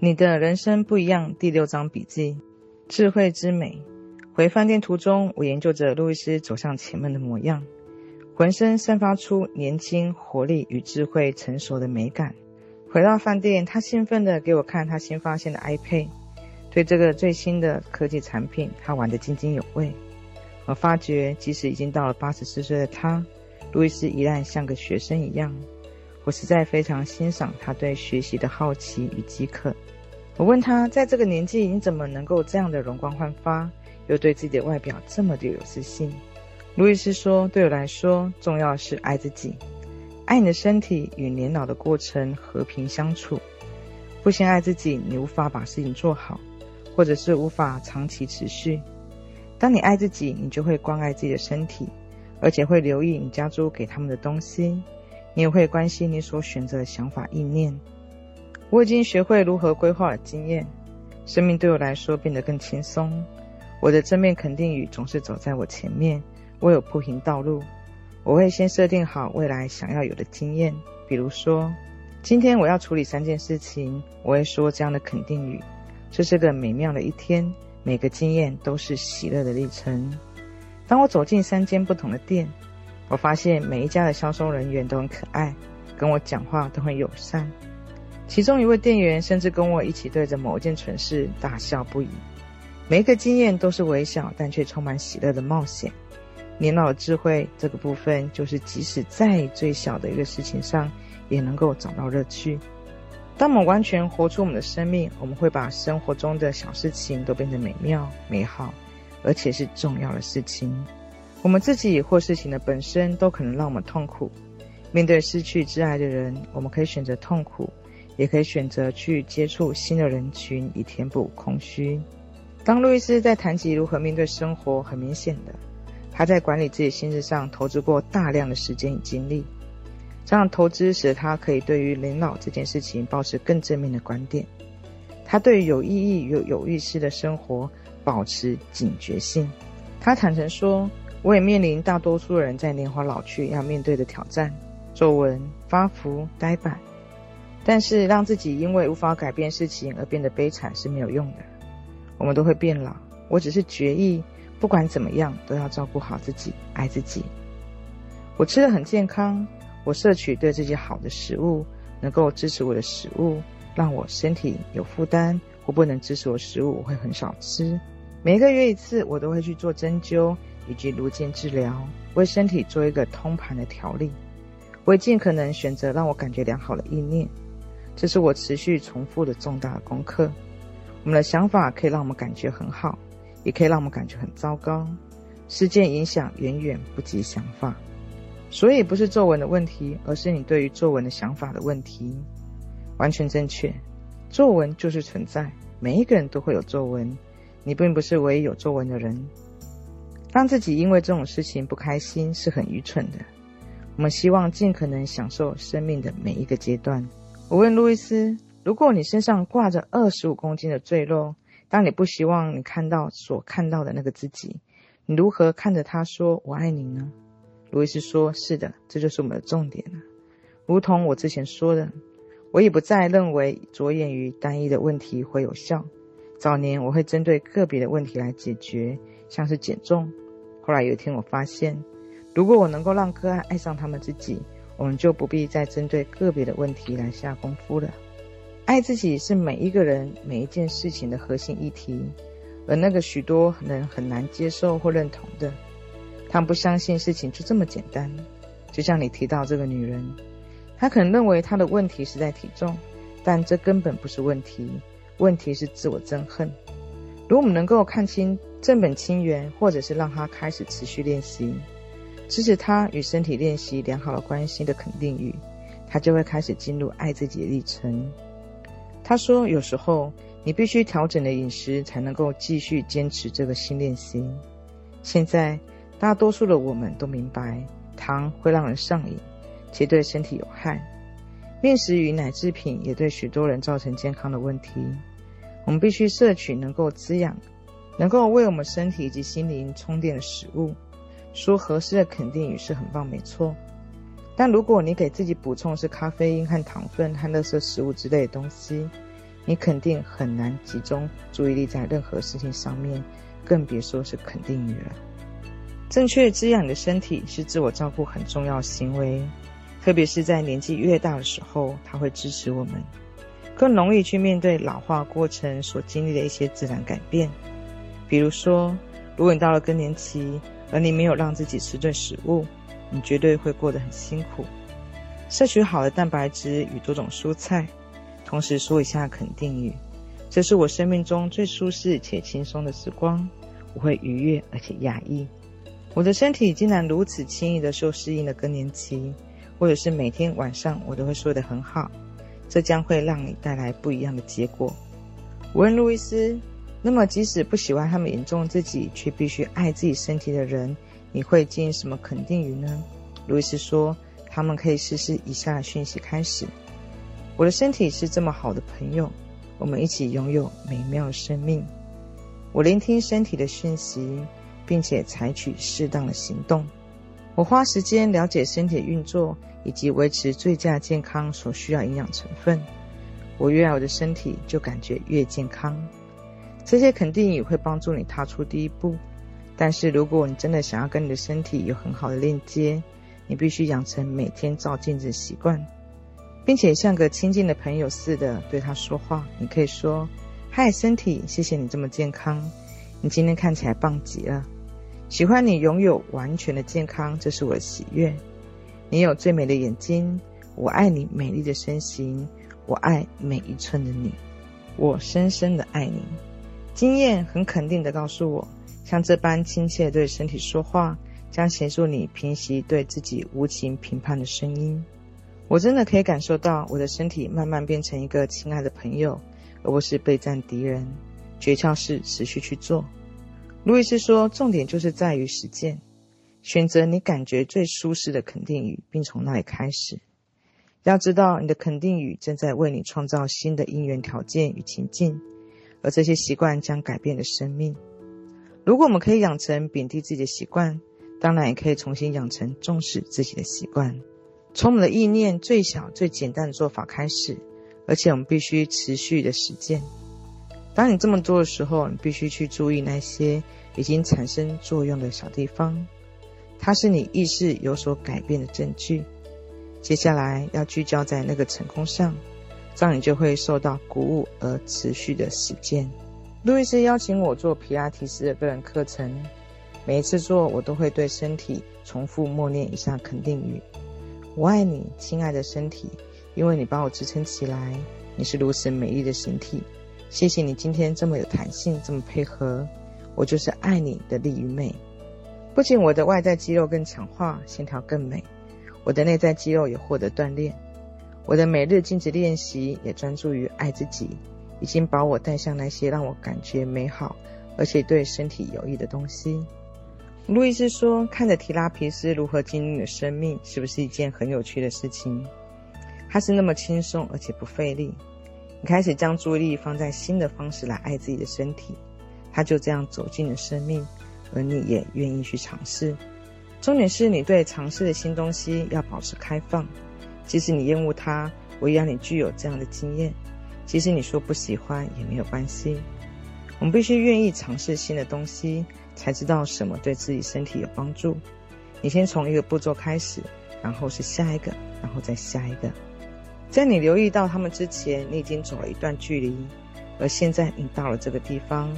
你的人生不一样。第六章笔记：智慧之美。回饭店途中，我研究着路易斯走向前门的模样，浑身散发出年轻、活力与智慧成熟的美感。回到饭店，他兴奋地给我看他新发现的 iPad，对这个最新的科技产品，他玩得津津有味。我发觉，即使已经到了八十四岁的他，路易斯依然像个学生一样。我实在非常欣赏他对学习的好奇与饥渴。我问他，在这个年纪，你怎么能够这样的容光焕发，又对自己的外表这么的有自信？路易斯说：“对我来说，重要是爱自己。”爱你的身体与年老的过程和平相处。不先爱自己，你无法把事情做好，或者是无法长期持续。当你爱自己，你就会关爱自己的身体，而且会留意你家猪给他们的东西。你也会关心你所选择的想法意念。我已经学会如何规划了经验，生命对我来说变得更轻松。我的正面肯定语总是走在我前面，我有铺平道路。我会先设定好未来想要有的经验，比如说，今天我要处理三件事情，我会说这样的肯定语：这是个美妙的一天，每个经验都是喜乐的历程。当我走进三间不同的店，我发现每一家的销售人员都很可爱，跟我讲话都很友善。其中一位店员甚至跟我一起对着某件蠢事大笑不已。每一个经验都是微小但却充满喜乐的冒险。年老智慧这个部分，就是即使在最小的一个事情上，也能够找到乐趣。当我们完全活出我们的生命，我们会把生活中的小事情都变得美妙、美好，而且是重要的事情。我们自己或事情的本身都可能让我们痛苦。面对失去挚爱的人，我们可以选择痛苦，也可以选择去接触新的人群，以填补空虚。当路易斯在谈及如何面对生活，很明显的。他在管理自己心智上投资过大量的时间与精力，这样投资使他可以对于年老这件事情保持更正面的观点。他对于有意义有有意识的生活保持警觉性。他坦诚说：“我也面临大多数人在年华老去要面对的挑战：皱纹、发福、呆板。但是让自己因为无法改变事情而变得悲惨是没有用的。我们都会变老，我只是决意。”不管怎么样，都要照顾好自己，爱自己。我吃的很健康，我摄取对自己好的食物，能够支持我的食物，让我身体有负担或不能支持我食物，我会很少吃。每个月一次，我都会去做针灸以及颅镜治疗，为身体做一个通盘的调理。我也尽可能选择让我感觉良好的意念，这是我持续重复的重大的功课。我们的想法可以让我们感觉很好。也可以让我们感觉很糟糕，事件影响远远不及想法，所以不是皱纹的问题，而是你对于皱纹的想法的问题。完全正确，皱纹就是存在，每一个人都会有皱纹，你并不是唯一有皱纹的人。让自己因为这种事情不开心是很愚蠢的。我们希望尽可能享受生命的每一个阶段。我问路易斯：“如果你身上挂着二十五公斤的赘肉？”当你不希望你看到所看到的那个自己，你如何看着他说“我爱你”呢？路易斯说：“是的，这就是我们的重点了。如同我之前说的，我已不再认为着眼于单一的问题会有效。早年我会针对个别的问题来解决，像是减重。后来有一天我发现，如果我能够让个案爱上他们自己，我们就不必再针对个别的问题来下功夫了。”爱自己是每一个人每一件事情的核心议题，而那个许多人很难接受或认同的，他们不相信事情就这么简单。就像你提到这个女人，她可能认为她的问题是在体重，但这根本不是问题，问题是自我憎恨。如果我们能够看清正本清源，或者是让他开始持续练习，支持他与身体练习良好的关系的肯定语，他就会开始进入爱自己的历程。他说：“有时候你必须调整的饮食，才能够继续坚持这个新练习。现在，大多数的我们都明白，糖会让人上瘾，且对身体有害。面食与奶制品也对许多人造成健康的问题。我们必须摄取能够滋养、能够为我们身体以及心灵充电的食物。说合适的肯定语是很棒，没错。”但如果你给自己补充是咖啡因和糖分和垃圾食物之类的东西，你肯定很难集中注意力在任何事情上面，更别说是肯定语了。正确滋养你的身体是自我照顾很重要的行为，特别是在年纪越大的时候，它会支持我们更容易去面对老化过程所经历的一些自然改变。比如说，如果你到了更年期，而你没有让自己吃对食物，你绝对会过得很辛苦。摄取好的蛋白质与多种蔬菜，同时说一下肯定语：这是我生命中最舒适且轻松的时光，我会愉悦而且压抑。我的身体竟然如此轻易地就适应了更年期，或者是每天晚上我都会睡得很好，这将会让你带来不一样的结果。我问路易斯。那么，即使不喜欢他们眼中自己，却必须爱自己身体的人，你会建议什么肯定语呢？路易斯说，他们可以试试以下的讯息开始：我的身体是这么好的朋友，我们一起拥有美妙的生命。我聆听身体的讯息，并且采取适当的行动。我花时间了解身体的运作以及维持最佳健康所需要营养成分。我越爱我的身体，就感觉越健康。这些肯定也会帮助你踏出第一步，但是如果你真的想要跟你的身体有很好的链接，你必须养成每天照镜子的习惯，并且像个亲近的朋友似的对他说话。你可以说：“嗨，身体，谢谢你这么健康，你今天看起来棒极了。喜欢你拥有完全的健康，这是我的喜悦。你有最美的眼睛，我爱你美丽的身形，我爱每一寸的你，我深深的爱你。”经验很肯定地告诉我，像这般亲切对身体说话，将协助你平息对自己无情评判的声音。我真的可以感受到我的身体慢慢变成一个亲爱的朋友，而不是备战敌人。诀窍是持续去做。路易斯说，重点就是在于实践，选择你感觉最舒适的肯定语，并从那里开始。要知道，你的肯定语正在为你创造新的因缘条件与情境。而这些习惯将改变你的生命。如果我们可以养成贬低自己的习惯，当然也可以重新养成重视自己的习惯。从我们的意念最小、最简单的做法开始，而且我们必须持续的实践。当你这么做的时候，你必须去注意那些已经产生作用的小地方，它是你意识有所改变的证据。接下来要聚焦在那个成功上。这样你就会受到鼓舞而持续的实践。路易斯邀请我做皮拉提斯的个人课程，每一次做，我都会对身体重复默念以下肯定语：我爱你，亲爱的身体，因为你把我支撑起来，你是如此美丽的形体。谢谢你今天这么有弹性，这么配合，我就是爱你的力与美。不仅我的外在肌肉更强化，线条更美，我的内在肌肉也获得锻炼。我的每日镜子练习也专注于爱自己，已经把我带向那些让我感觉美好而且对身体有益的东西。路易斯说：“看着提拉皮斯如何经历的生命，是不是一件很有趣的事情？它是那么轻松而且不费力。你开始将注意力放在新的方式来爱自己的身体，它就这样走进了生命，而你也愿意去尝试。重点是你对尝试的新东西要保持开放。”即使你厌恶它，我也让你具有这样的经验。即使你说不喜欢也没有关系。我们必须愿意尝试新的东西，才知道什么对自己身体有帮助。你先从一个步骤开始，然后是下一个，然后再下一个。在你留意到他们之前，你已经走了一段距离，而现在你到了这个地方。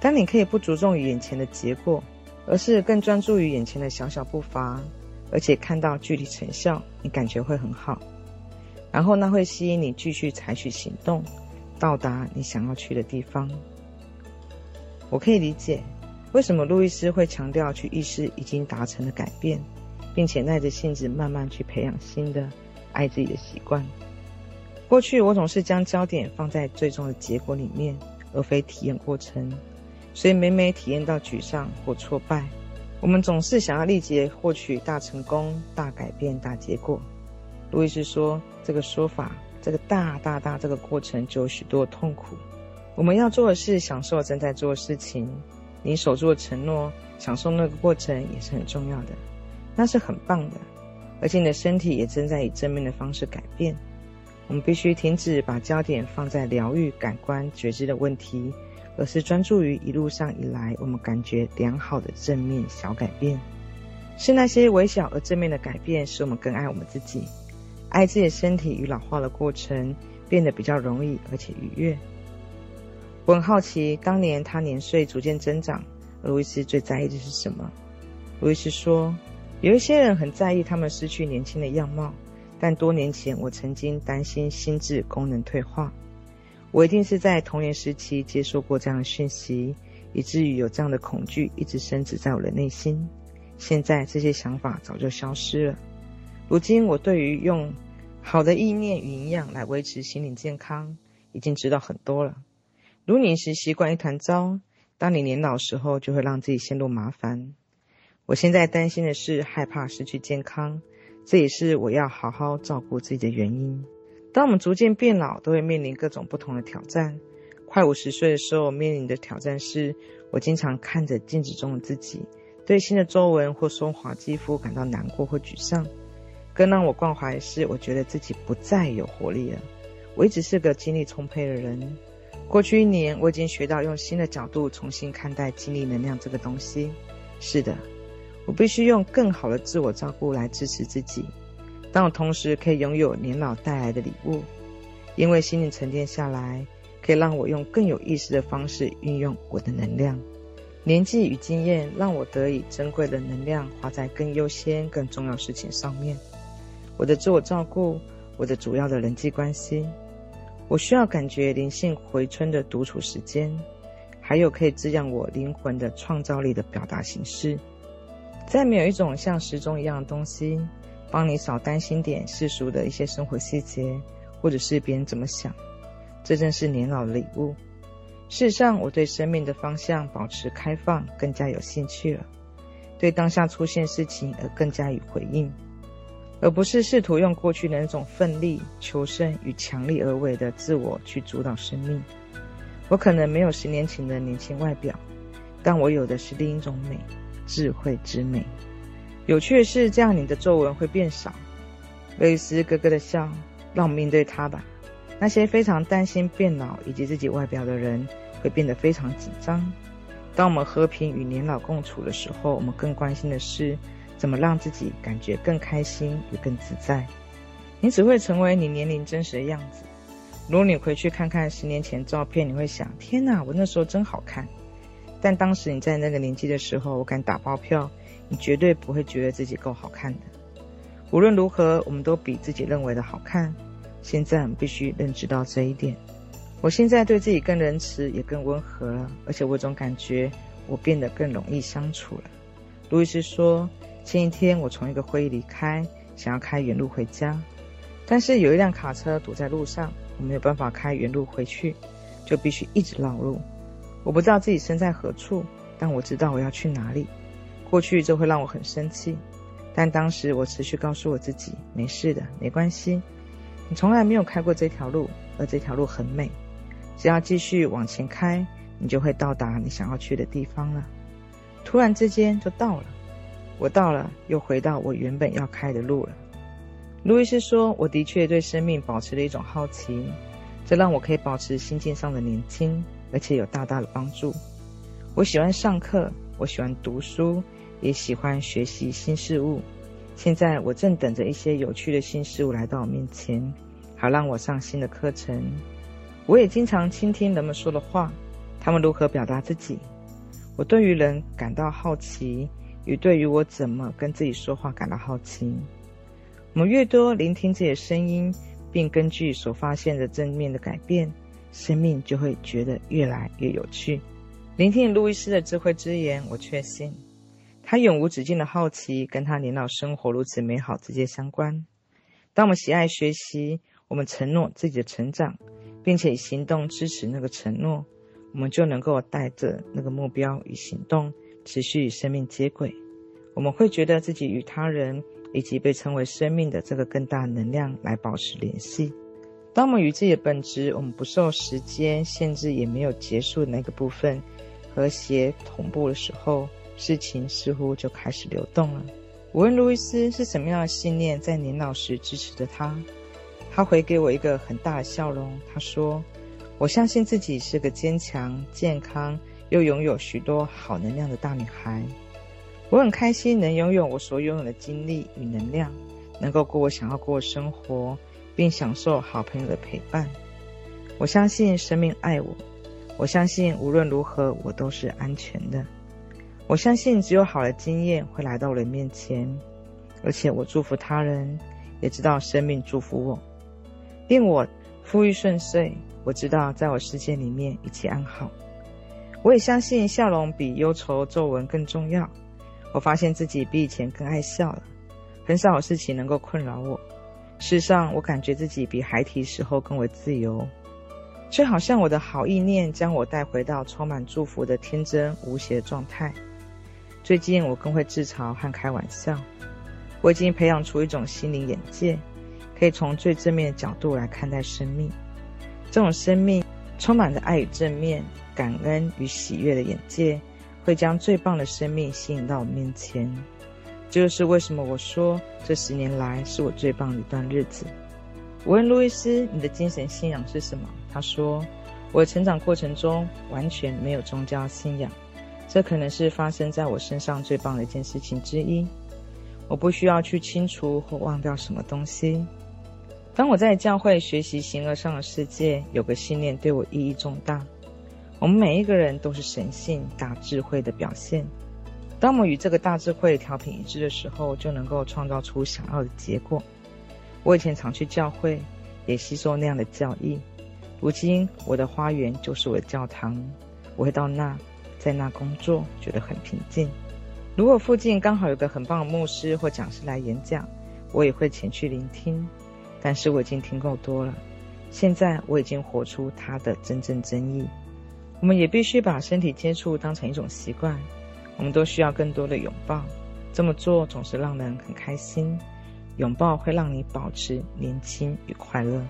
当你可以不着重于眼前的结果，而是更专注于眼前的小小步伐。而且看到具体成效，你感觉会很好，然后那会吸引你继续采取行动，到达你想要去的地方。我可以理解为什么路易斯会强调去意识已经达成的改变，并且耐着性子慢慢去培养新的爱自己的习惯。过去我总是将焦点放在最终的结果里面，而非体验过程，所以每每体验到沮丧或挫败。我们总是想要立即获取大成功、大改变、大结果。路易斯说：“这个说法，这个大大大这个过程就有许多痛苦。我们要做的是享受正在做的事情。你守住承诺，享受那个过程也是很重要的，那是很棒的。而且你的身体也正在以正面的方式改变。我们必须停止把焦点放在疗愈感官觉知的问题，而是专注于一路上以来我们感觉良好的正面小改变。是那些微小而正面的改变，使我们更爱我们自己，爱自己的身体与老化的过程变得比较容易而且愉悦。我很好奇，当年他年岁逐渐增长，路易斯最在意的是什么？路易斯说，有一些人很在意他们失去年轻的样貌。但多年前，我曾经担心心智功能退化。我一定是在童年时期接受过这样的讯息，以至于有这样的恐惧一直深植在我的内心。现在这些想法早就消失了。如今，我对于用好的意念与营养来维持心灵健康，已经知道很多了。如饮食习惯一团糟，当你年老时候，就会让自己陷入麻烦。我现在担心的是害怕失去健康。这也是我要好好照顾自己的原因。当我们逐渐变老，都会面临各种不同的挑战。快五十岁的时候，面临的挑战是，我经常看着镜子中的自己，对新的皱纹或松滑肌肤感到难过或沮丧。更让我关怀的是，我觉得自己不再有活力了。我一直是个精力充沛的人。过去一年，我已经学到用新的角度重新看待精力能量这个东西。是的。我必须用更好的自我照顾来支持自己，但我同时可以拥有年老带来的礼物，因为心灵沉淀下来，可以让我用更有意识的方式运用我的能量。年纪与经验让我得以珍贵的能量花在更优先、更重要事情上面。我的自我照顾，我的主要的人际关系，我需要感觉灵性回春的独处时间，还有可以滋养我灵魂的创造力的表达形式。再没有一种像时钟一样的东西，帮你少担心点世俗的一些生活细节，或者是别人怎么想。这正是年老的礼物。事实上，我对生命的方向保持开放，更加有兴趣了。对当下出现事情而更加有回应，而不是试图用过去的那种奋力求胜与强力而为的自我去主导生命。我可能没有十年前的年轻外表，但我有的是另一种美。智慧之美。有趣的是，这样你的皱纹会变少。威斯咯咯的笑，让我们面对他吧。那些非常担心变老以及自己外表的人，会变得非常紧张。当我们和平与年老共处的时候，我们更关心的是怎么让自己感觉更开心也更自在。你只会成为你年龄真实的样子。如果你回去看看十年前照片，你会想：天哪，我那时候真好看。但当时你在那个年纪的时候，我敢打包票，你绝对不会觉得自己够好看的。无论如何，我们都比自己认为的好看。现在我们必须认知到这一点。我现在对自己更仁慈，也更温和了，而且我总感觉我变得更容易相处了。路易斯说，前一天我从一个会议离开，想要开远路回家，但是有一辆卡车堵在路上，我没有办法开远路回去，就必须一直绕路。我不知道自己身在何处，但我知道我要去哪里。过去这会让我很生气，但当时我持续告诉我自己，没事的，没关系。你从来没有开过这条路，而这条路很美。只要继续往前开，你就会到达你想要去的地方了。突然之间就到了，我到了，又回到我原本要开的路了。路易斯说，我的确对生命保持了一种好奇，这让我可以保持心境上的年轻。而且有大大的帮助。我喜欢上课，我喜欢读书，也喜欢学习新事物。现在我正等着一些有趣的新事物来到我面前，好让我上新的课程。我也经常倾听人们说的话，他们如何表达自己。我对于人感到好奇，与对于我怎么跟自己说话感到好奇。我们越多聆听自己的声音，并根据所发现的正面的改变。生命就会觉得越来越有趣。聆听路易斯的智慧之言，我确信他永无止境的好奇跟他年老生活如此美好直接相关。当我们喜爱学习，我们承诺自己的成长，并且以行动支持那个承诺，我们就能够带着那个目标与行动，持续与生命接轨。我们会觉得自己与他人以及被称为生命的这个更大能量来保持联系。当我们与自己的本质，我们不受时间限制，也没有结束的那个部分和谐同步的时候，事情似乎就开始流动了。无论路易斯是什么样的信念，在年老时支持着他，他回给我一个很大的笑容。他说：“我相信自己是个坚强、健康又拥有许多好能量的大女孩。我很开心能拥有我所拥有的精力与能量，能够过我想要过的生活，并享受好朋友的陪伴。我相信生命爱我，我相信无论如何我都是安全的。我相信只有好的经验会来到我的面前，而且我祝福他人，也知道生命祝福我。”令我富裕顺遂。我知道，在我世界里面一切安好。我也相信笑容比忧愁皱纹更重要。我发现自己比以前更爱笑了，很少有事情能够困扰我。事实上，我感觉自己比孩提时候更为自由，却好像我的好意念将我带回到充满祝福的天真无邪状态。最近，我更会自嘲和开玩笑。我已经培养出一种心灵眼界。可以从最正面的角度来看待生命，这种生命充满着爱与正面、感恩与喜悦的眼界，会将最棒的生命吸引到我面前。这就是为什么我说这十年来是我最棒的一段日子。我问路易斯：“你的精神信仰是什么？”他说：“我的成长过程中完全没有宗教信仰，这可能是发生在我身上最棒的一件事情之一。我不需要去清除或忘掉什么东西。”当我在教会学习形而上的世界，有个信念对我意义重大。我们每一个人都是神性大智慧的表现。当我们与这个大智慧调频一致的时候，就能够创造出想要的结果。我以前常去教会，也吸收那样的教义。如今，我的花园就是我的教堂。我会到那，在那工作，觉得很平静。如果附近刚好有个很棒的牧师或讲师来演讲，我也会前去聆听。但是我已经听够多了，现在我已经活出它的真正真意。我们也必须把身体接触当成一种习惯，我们都需要更多的拥抱，这么做总是让人很开心。拥抱会让你保持年轻与快乐。